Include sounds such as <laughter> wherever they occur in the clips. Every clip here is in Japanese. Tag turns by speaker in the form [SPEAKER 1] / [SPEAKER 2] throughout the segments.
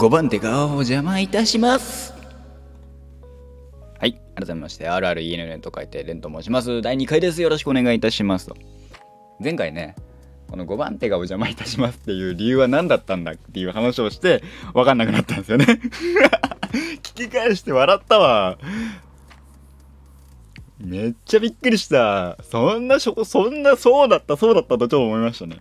[SPEAKER 1] 5番手がお邪魔いたします。はい改めまして RRENN と書いてレンと申します。第2回です。よろしくお願いいたしますと。前回ねこの5番手がお邪魔いたしますっていう理由は何だったんだっていう話をして分かんなくなったんですよね。<laughs> 聞き返して笑ったわ。めっちゃびっくりした。そんなしょそんなそうだったそうだったとちょっと思いましたね。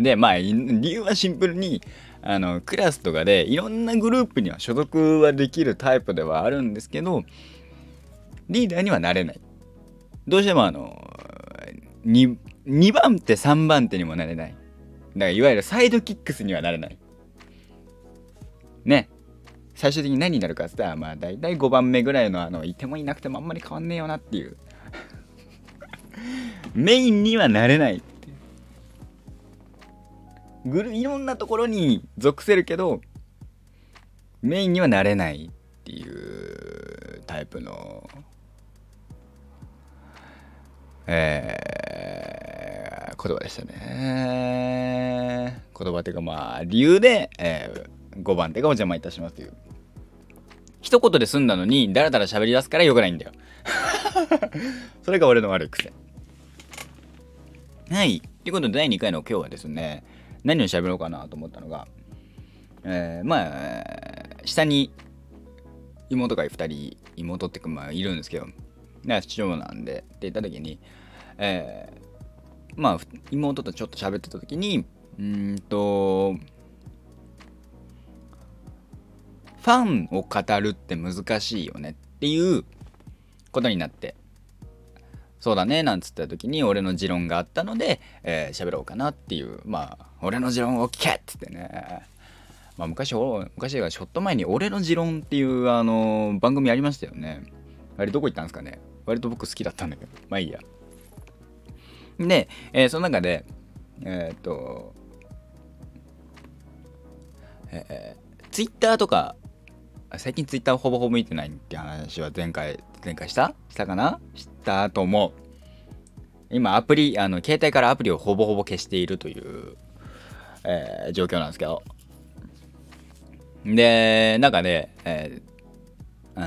[SPEAKER 1] でまあ理由はシンプルにあのクラスとかでいろんなグループには所属はできるタイプではあるんですけどリーダーにはなれない。どうしてもあの 2, 2番手3番手にもなれない。だからいわゆるサイドキックスにはなれない。ね。最終的に何になるかって言ったらまあ大体5番目ぐらいのあのいてもいなくてもあんまり変わんねえよなっていう。<laughs> メインにはなれない。ぐるいろんなところに属せるけどメインにはなれないっていうタイプのえー、言葉でしたね。言葉っていうかまあ理由で、えー、5番手がお邪魔いたしますという。一言で済んだのにだらだら喋り出すからよくないんだよ。<laughs> それが俺の悪い癖。はい。ということで第2回の今日はですね何を喋ろうかなと思ったのが、えー、まあ下に妹が2人妹ってまあいるんですけど長男でって言った時に、えー、まあ妹とちょっと喋ってた時にうんとファンを語るって難しいよねっていうことになってそうだねなんつった時に俺の持論があったので喋、えー、ろうかなっていう。まあ俺の持論を聞けっつってね。まあ昔昔がちょっと前に俺の持論っていうあの番組ありましたよね。あれどこ行ったんですかね。割と僕好きだったんだけど。まあいいや。で、えー、その中でえー、っとえー、ツイッターとか最近ツイッターほぼほぼ見てないって話は前回前回した？したかな？したと思う。今アプリあの携帯からアプリをほぼほぼ消しているという、えー、状況なんですけど。でなんかね、えー、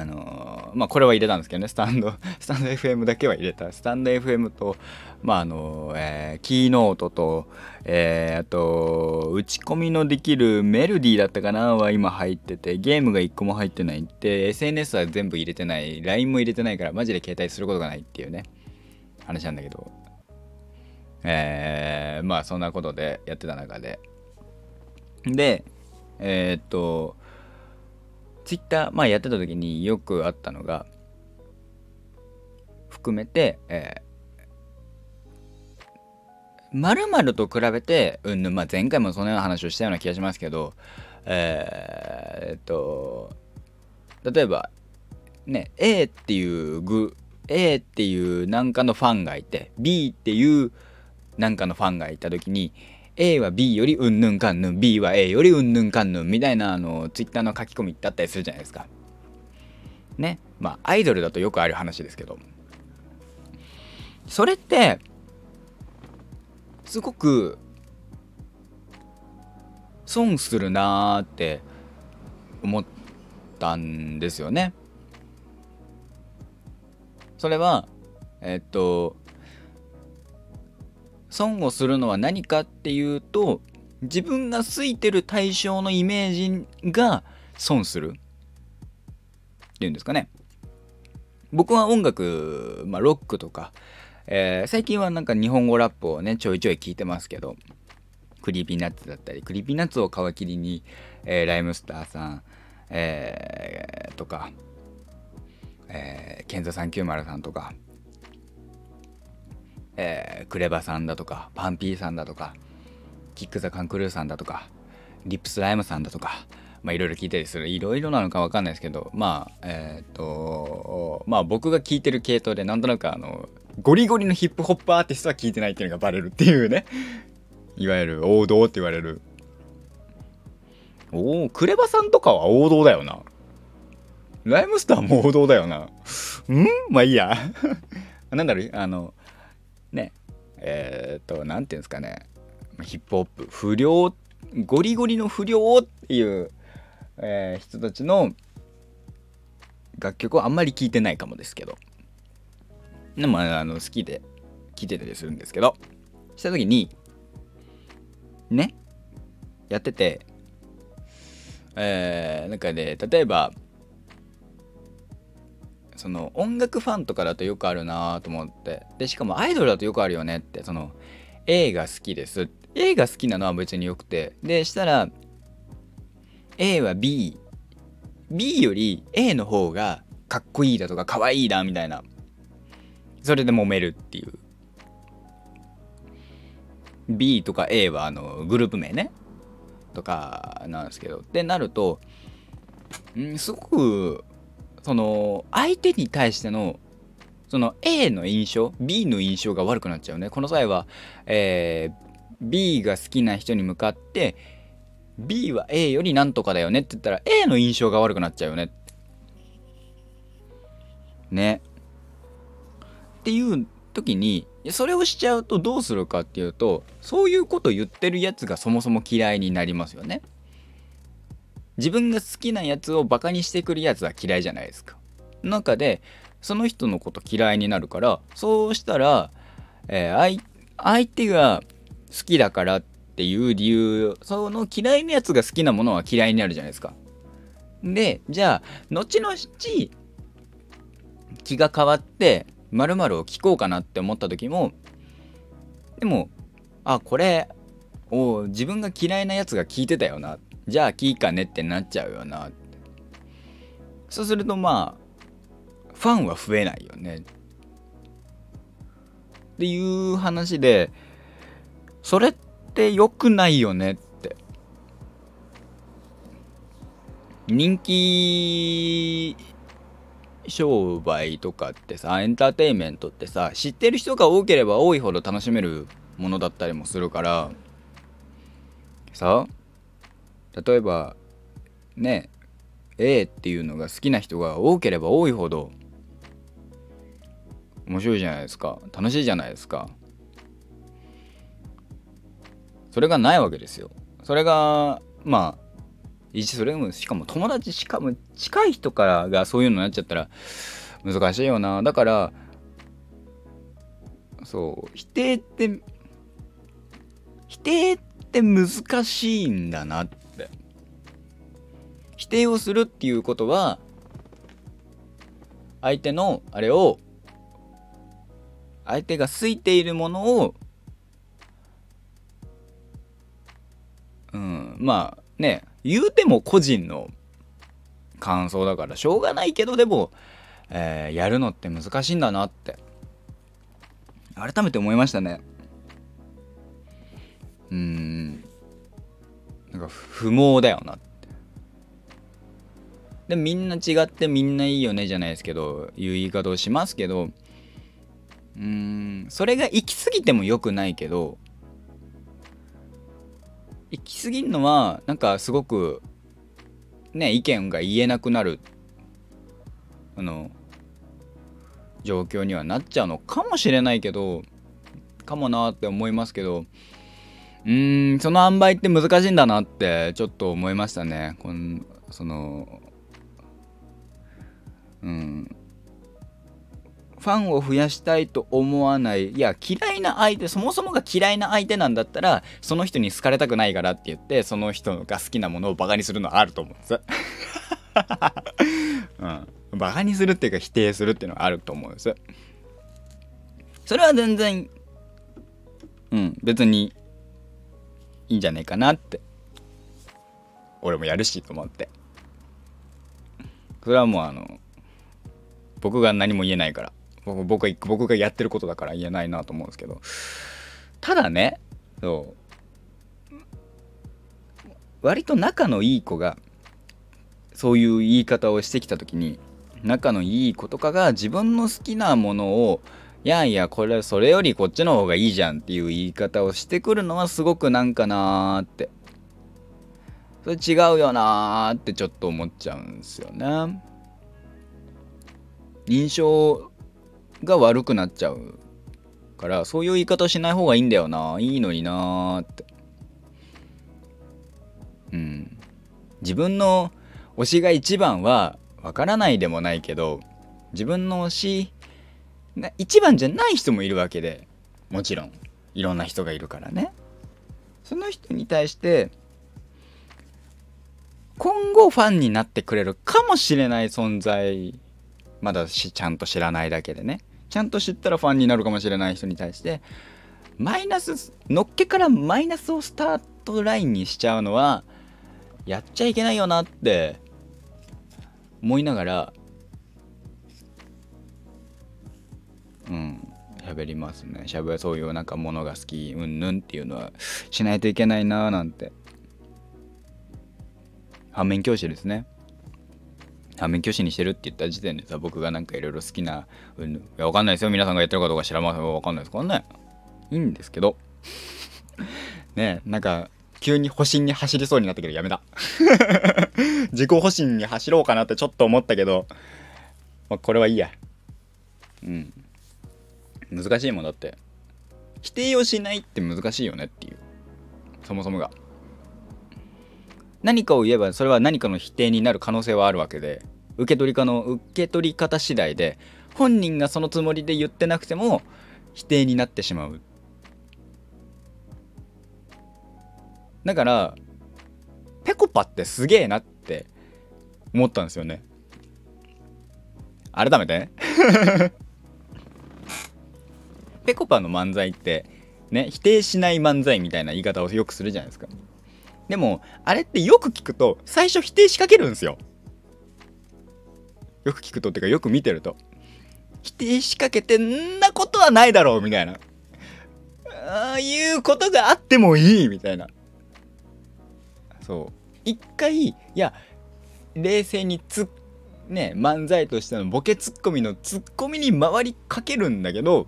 [SPEAKER 1] あの、まあこれは入れたんですけどね。スタンド <laughs> スタンド FM だけは入れた。スタンド FM とまああの、えー、キーノートと、えー、あと打ち込みのできるメロディーだったかなは今入っててゲームが1個も入ってないって SNS は全部入れてない LINE も入れてないからマジで携帯することがないっていうね話なんだけど。えー、まあそんなことでやってた中で。でえー、っと Twitter まあやってた時によくあったのが含めて、えーまると比べて、うん、まあ、前回もそのような話をしたような気がしますけど、えー、っと、例えば、ね、A っていう具、A っていうなんかのファンがいて、B っていうなんかのファンがいた時に、A は B よりうんぬんかんぬん、B は A よりうんぬんかんぬんみたいなあの Twitter の書き込みってあったりするじゃないですか。ね。まあアイドルだとよくある話ですけど。それってすごく損するなーって思ったんですよね。それはえっと損をするのは何かっていうと自分が好いてる対象のイメージが損するっていうんですかね。僕は音楽、まあ、ロックとかえー、最近はなんか日本語ラップをねちょいちょい聞いてますけど Creepy Nuts だったり Creepy Nuts を皮切りに、えー、ライムスターさん、えー、とか、えー、 KEN THE 390さんとか、えー、 KREVA さんだとか PUNPEE さんだとかキック・ザ・カンクルーさんだとかリップスライムさんだとかまあいろいろ聞いたりするいろいろなのかわかんないですけどまあえっ、とまあ僕が聞いてる系統でなんとなくあのゴリゴリのヒップホップアーティストは聞いてないっていうのがバレるっていうね。いわゆる王道って言われる。おお、クレバさんとかは王道だよな。ライムスターも王道だよな。ん？まあいいや。<laughs> なんだろう、あの、ね。えー、っと、なんていうんですかね。ヒップホップ。不良、ゴリゴリの不良っていう、えー、人たちの楽曲をあんまり聴いてないかもですけどでもあの好きで聴いてたりするんですけどした時にねやっててえー、なんかね例えばその音楽ファンとかだとよくあるなと思って。でしかもアイドルだとよくあるよねってその A が好きです。A が好きなのは別によくて。でしたら A は B B より A の方がかっこいいだとか可愛いだみたいな。それで揉めるっていう。B とか A はあのグループ名ね。とかなんですけど。ってなるとんすごくその相手に対してのその A の印象 B の印象が悪くなっちゃうね。この際は、えー、B が好きな人に向かって B は A よりなんとかだよねって言ったら A の印象が悪くなっちゃうよね。ね。っていう時にそれをしちゃうとどうするかっていうとそういうこと言ってるやつがそもそも嫌いになりますよね。自分が好きなやつをバカにしてくるやつは嫌いじゃないですか。中でその人のこと嫌いになるからそうしたら、えー、相手が好きだからっていう理由その嫌いなやつが好きなものは嫌いになるじゃないですか。でじゃあ後々気が変わって〇〇を聞こうかなって思った時もでもあこれお自分が嫌いなやつが聞いてたよなってじゃあ聞いかねってなっちゃうよな。そうするとまあファンは増えないよね。っていう話でそれって良くないよねって。人気商売とかってさエンターテインメントってさ知ってる人が多ければ多いほど楽しめるものだったりもするから。さ例えばね A っていうのが好きな人が多ければ多いほど面白いじゃないですか。楽しいじゃないですか。それがないわけですよ。それがまあそれもしかも友達しかも近い人からがそういうのになっちゃったら難しいよな。だからそう否定って否定って難しいんだなって否定をするっていうことは相手のあれを相手が好いているものをうんまあね言うても個人の感想だからしょうがないけどでも、えー、やるのって難しいんだなって。改めて思いましたね。うん。なんか不毛だよなって。でみんな違ってみんないいよねじゃないですけどいう言い方をしますけどうんそれが行き過ぎても良くないけど行き過ぎるのはなんかすごくね意見が言えなくなるあの状況にはなっちゃうのかもしれないけどかもなって思いますけどうーんその塩梅って難しいんだなってちょっと思いましたね。このそのうん。ファンを増やしたいと思わない。いや嫌いな相手そもそもが嫌いな相手なんだったらその人に好かれたくないからって言ってその人が好きなものをバカにするのはあると思うんです、うん、バカにするっていうか否定するっていうのはあると思うんです。それは全然うん別にいいんじゃないかなって俺もやるしと思って。それはもうあの僕が何も言えないから。僕僕が僕がやってることだから言えないなと思うんですけど。ただねそう。割と仲のいい子がそういう言い方をしてきた時に仲のいい子とかが自分の好きなものをいやいやこれそれよりこっちの方がいいじゃんっていう言い方をしてくるのはすごくなんかなーって。それ違うよなーってちょっと思っちゃうんですよね。印象が悪くなっちゃうからそういう言い方しない方がいいんだよな。いいのになーって。うん。自分の推しが一番はわからないでもないけど自分の推しが一番じゃない人もいるわけでもちろん。いろんな人がいるからね。その人に対して今後ファンになってくれるかもしれない存在まだしちゃんと知らないだけでね。ちゃんと知ったらファンになるかもしれない人に対してマイナスのっけからマイナスをスタートラインにしちゃうのはやっちゃいけないよなって思いながらうん喋りますね。しゃべそういうなんかものが好きうんぬんっていうのはしないといけないなーなんて。反面教師ですね。反面教師にしてるって言った時点でさ僕がなんかいろいろ好きなうんいやわかんないですよ。皆さんがやってるかどうか知らませんわかんないですからねいいんですけど。<laughs> ねなんか急に保身に走りそうになったけどやめた。<laughs> 自己保身に走ろうかなってちょっと思ったけど、まあ、これはいいや。うん。難しいもんだって。否定をしないって難しいよねっていう。そもそもが。何かを言えばそれは何かの否定になる可能性はあるわけで。受け取りかの受け取り方次第で本人がそのつもりで言ってなくても否定になってしまう。だからぺこぱってすげえなって思ったんですよね。改めて。<laughs> ぺこぱの漫才ってね否定しない漫才みたいな言い方をよくするじゃないですか。でもあれってよく聞くと最初否定しかけるんですよ。よく聞くとっていうかよく見てると否定しかけてんなことはないだろうみたいな。ああいうことがあってもいいみたいな。そう。一回いや冷静につね漫才としてのボケツッコミのツッコミに回りかけるんだけど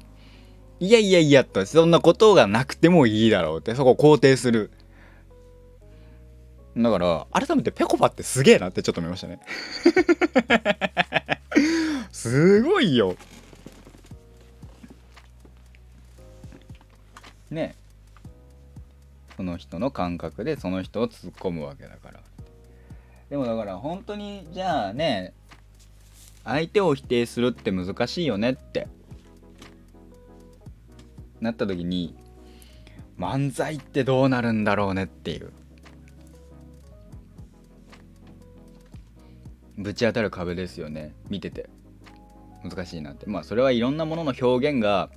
[SPEAKER 1] いやいやいやとそんなことがなくてもいいだろうってそこを肯定する。だから改めてぺこぱってすげえなってちょっと思いましたね。いよ。ね。その人の感覚でその人を突っ込むわけだから。でもだから本当にじゃあね相手を否定するって難しいよねって。なった時に漫才ってどうなるんだろうねっていう。ぶち当たる壁ですよね。見てて。難しいなって。まあそれはいろんなものの表現が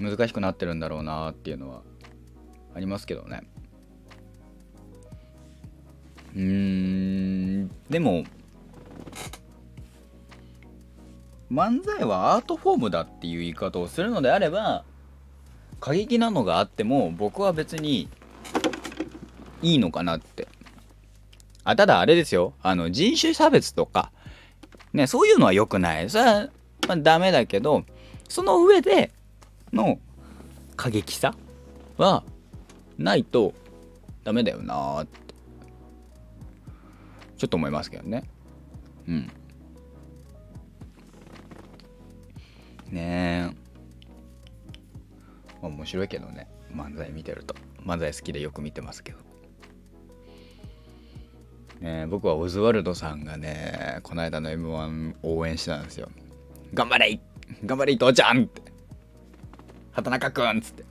[SPEAKER 1] 難しくなってるんだろうなっていうのはありますけどね。うーん。でも漫才はアートフォームだっていう言い方をするのであれば過激なのがあっても僕は別にいいのかなって。あただあれですよ。あの人種差別とかねそういうのは良くない。それは、まあ、ダメだけどその上での過激さはないとダメだよなーってちょっと思いますけどね。うん。ねえ。面白いけどね。漫才見てると。漫才好きでよく見てますけど。ね僕はオズワルドさんがねこの間の m 1応援してたんですよ。頑張れ頑張れ伊藤ちゃんって。畑中くんっつって。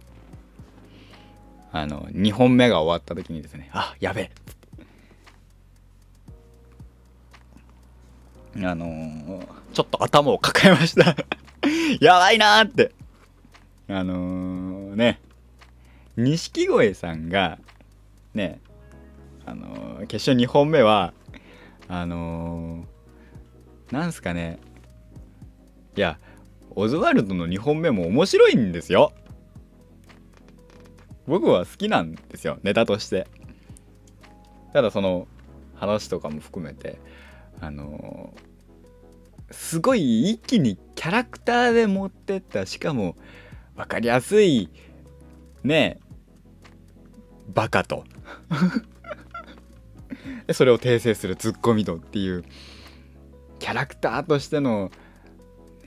[SPEAKER 1] あの2本目が終わった時にですねあやべえ。あのー、ちょっと頭を抱えました。<laughs> やばいなーって。あのー、ね錦鯉さんがねあのー、決勝2本目はあのー、なんすかね。いやオズワルドの2本目も面白いんですよ。僕は好きなんですよネタとして。ただその話とかも含めてあのー、すごい一気にキャラクターで持ってったしかも分かりやすいねえバカと。でそれを訂正するツッコミとっていうキャラクターとしての、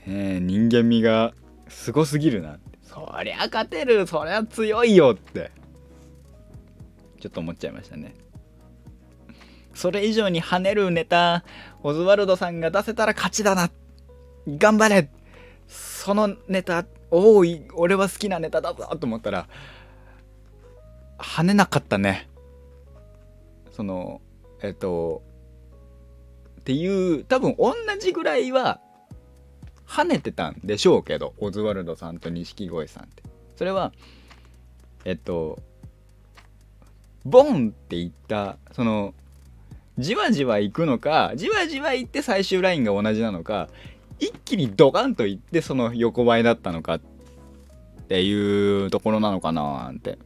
[SPEAKER 1] ね、人間味がすごすぎるなそりゃ勝てるそりゃ強いよって。ちょっと思っちゃいましたね。それ以上に跳ねるネタオズワルドさんが出せたら勝ちだな。頑張れ。そのネタおい俺は好きなネタだぞと思ったら跳ねなかったね。そのえっとっていう多分同じぐらいは跳ねてたんでしょうけどオズワルドさんと錦鯉さんって。それはえっとボンっていったそのじわじわ行くのかじわじわ行って最終ラインが同じなのか一気にドカンといってその横ばいだったのかっていうところなのかなって。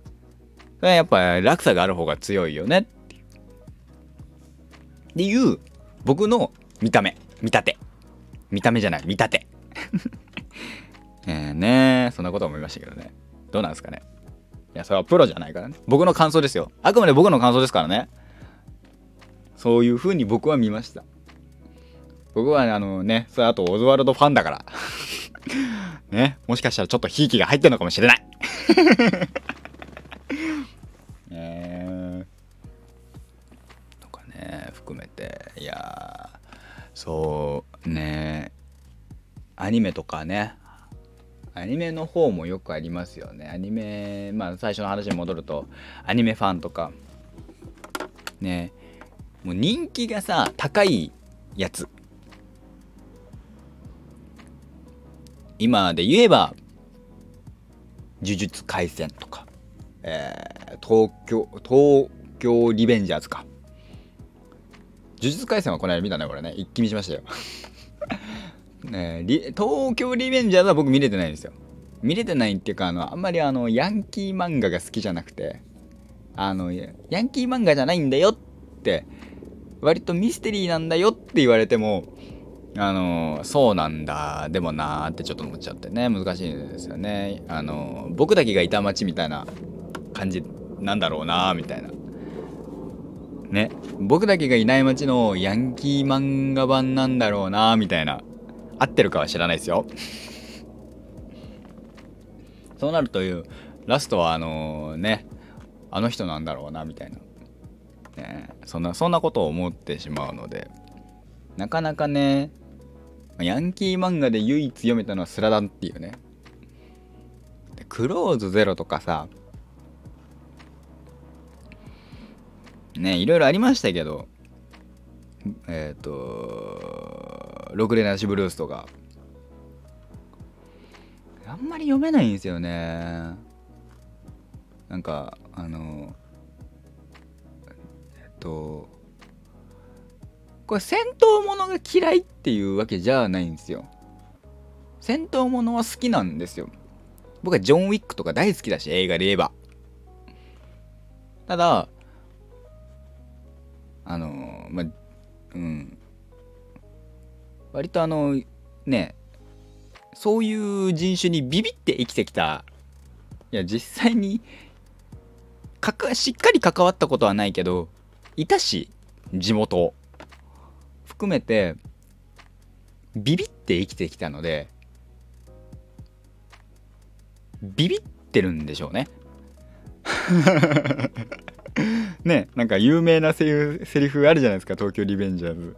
[SPEAKER 1] やっぱ落差がある方が強いよねっていう僕の見た目見立て。見た目じゃない見立て。<laughs> えねそんなこと思いましたけどね。どうなんですかね。いやそれはプロじゃないからね。僕の感想ですよ。あくまで僕の感想ですからね。そういう風に僕は見ました。僕はあのねそれあとオズワルドファンだから。<laughs> ねもしかしたらちょっとひいきが入ってるのかもしれない含めて。いやそうねアニメとかね。アニメの方もよくありますよね。アニメまあ最初の話に戻るとアニメファンとか。ねもう人気がさ高いやつ。今で言えば呪術廻戦とか、えー、東京東京リベンジャーズか。呪術廻戦はこの間見たねこれね。一気見しましたよ。<laughs> ね東京リベンジャーズは僕見れてないんですよ。見れてないっていうかあのあんまりあのヤンキー漫画が好きじゃなくてあのヤンキー漫画じゃないんだよって割とミステリーなんだよって言われてもあのそうなんだでもなーってちょっと思っちゃってね。難しいんですよね。あの僕だけがいた街みたいな感じなんだろうなみたいな。ね。僕だけがいない街のヤンキー漫画版なんだろうなみたいな。合ってるかは知らないですよ。そうなるというラストはあのね。あの人なんだろうなみたいな。ね、そんなそんなことを思ってしまうので。なかなかねヤンキー漫画で唯一読めたのはスラダンっていうね。クローズゼロとかさねいろいろありましたけどえっ、ー、とロクレナシブルースとか。あんまり読めないんですよね。なんかあのえっとこれ戦闘ものが嫌いっていうわけじゃないんですよ。戦闘ものは好きなんですよ。僕はジョン・ウィックとか大好きだし映画で言えば。ただあのまあうん。割とあのねそういう人種にビビって生きてきた。いや実際にかかしっかり関わったことはないけどいたし地元含めてビビって生きてきたのでビビってるんでしょうね。<laughs> ねなんか有名なセリセリフあるじゃないですか東京リベンジャーズ。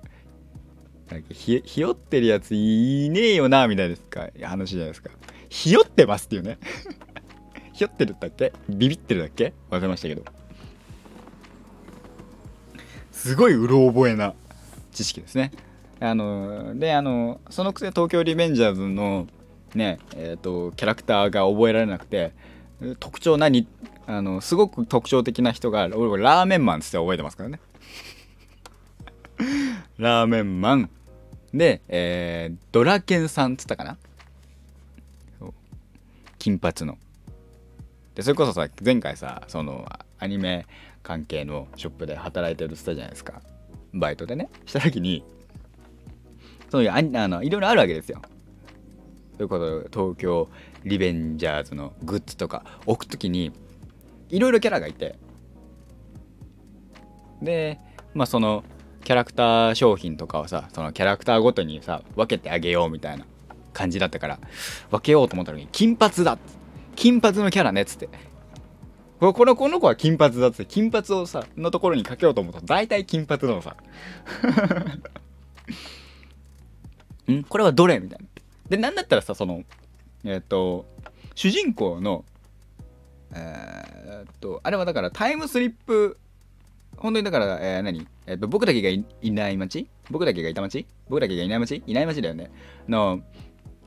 [SPEAKER 1] なんかひひよってるやついねえよなみたいですか話じゃないですか。ひよってますっていうね。<laughs> ひよってるだっけ？ビビってるだっけ？忘れましたけど。すごいうろ覚えな知識ですね。あのであのそのくせ東京リベンジャーズのねえ、ー、とキャラクターが覚えられなくて特徴何？あのすごく特徴的な人が俺ラーメンマンって覚えてますからね。<laughs> ラーメンマン。で、えー、ドラケンさんっつったかな？金髪の。でそれこそさ前回さそのアニメ関係のショップで働いてるって言ったじゃないですか。バイトでね。した時にそういうあのいろいろあるわけですよ。そういうこと東京リベンジャーズのグッズとか置く時にいろいろキャラがいて。でまあそのキャラクター商品とかをさそのキャラクターごとにさ分けてあげようみたいな感じだったから分けようと思った時に金髪だ金髪のキャラねっつって。このこの子は金髪だっつって金髪をさのところにかけようと思うと大体金髪なのさ。<laughs> ん？これはどれ？みたいな。でなんだったらさそのえっ、と主人公のえー、っとあれはだからタイムスリップ本当にだから、えー、何、えー、っと僕だけがいない街？僕だけがいた街？僕だけがいない街？いない街だよね。の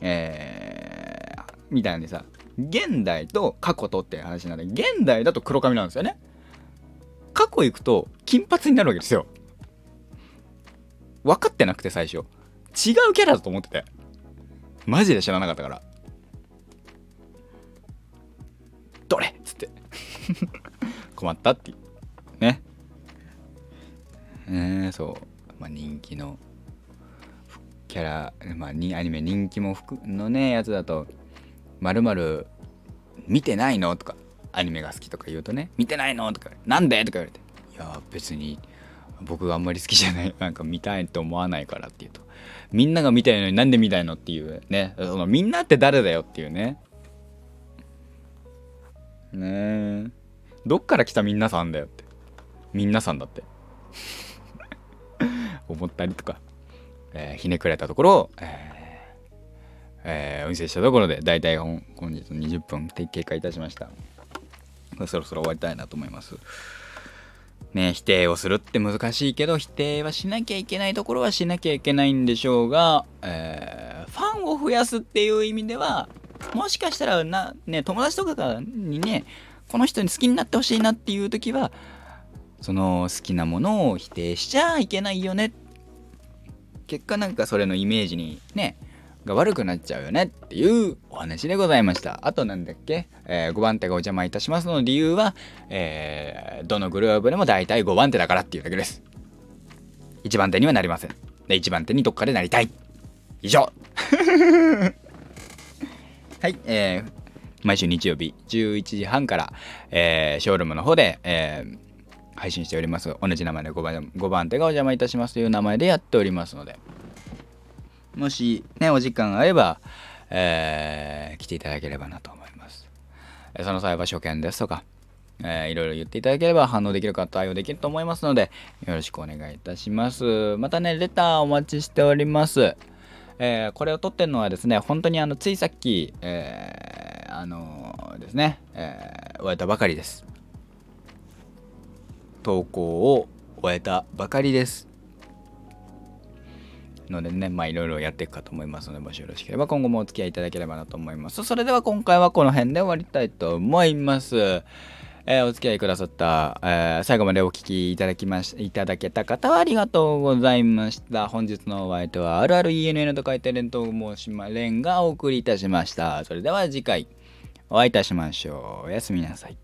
[SPEAKER 1] えー、みたいなんでさ現代と過去とって話なんで現代だと黒髪なんですよね。過去行くと金髪になるわけですよ。分かってなくて最初。違うキャラだと思ってて。マジで知らなかったから。<laughs> 困ったって。いうね。えー、そう。まあ人気のキャラまあにアニメ人気も服のねやつだとまるまる見てないの？とかアニメが好きとか言うとね見てないの？とかなんで？とか言われて。いや別に僕があんまり好きじゃない。<laughs> なんか見たいと思わないからって言うと。みんなが見たいのになんで見たいのっていうね。そのみんなって誰だよっていうね。ねえ。どっから来たみんなさんだよって。みんなさんだって。<laughs> 思ったりとか、えー、ひねくれたところを、えーえー、お見せしたところで大体本本日20分経過いたしました。そろそろ終わりたいなと思います。ね否定をするって難しいけど否定はしなきゃいけないところはしなきゃいけないんでしょうが、えー、ファンを増やすっていう意味ではもしかしたらな、ね、友達とかにね、この人に好きになってほしいなっていう時は、その好きなものを否定しちゃいけないよね。結果なんかそれのイメージにね、が悪くなっちゃうよねっていうお話でございました。あとなんだっけ、えー、5番手がお邪魔いたしますの理由は、えー、どのグループでも大体5番手だからっていうだけです。1番手にはなりません。で、1番手にどっかでなりたい。以上 <laughs> はい、えー、毎週日曜日11時半から、えー、ショールームの方で、えー、配信しております。同じ名前で5番 ,5 番手がお邪魔いたしますという名前でやっておりますので、もしね、お時間があれば、えー、来ていただければなと思います。その際は初見ですとか、えー、いろいろ言っていただければ反応できるか対応できると思いますので、よろしくお願いいたします。またね、レターお待ちしております。えー、これを撮ってるのはですね、本当にあのついさっき、えー、あの、ですね、えー、終えたばかりです。投稿を終えたばかりです。のでね、まあいろいろやっていくかと思いますので、もしよろしければ今後もお付き合いいただければなと思います。それでは今回はこの辺で終わりたいと思います。えー、お付き合いくださった、えー、最後までお聞きいただきましいただけた方はありがとうございました。本日のお相手は、あるある ENN と書いて連と申しまれんがお送りいたしました。それでは次回お会いいたしましょう。おやすみなさい。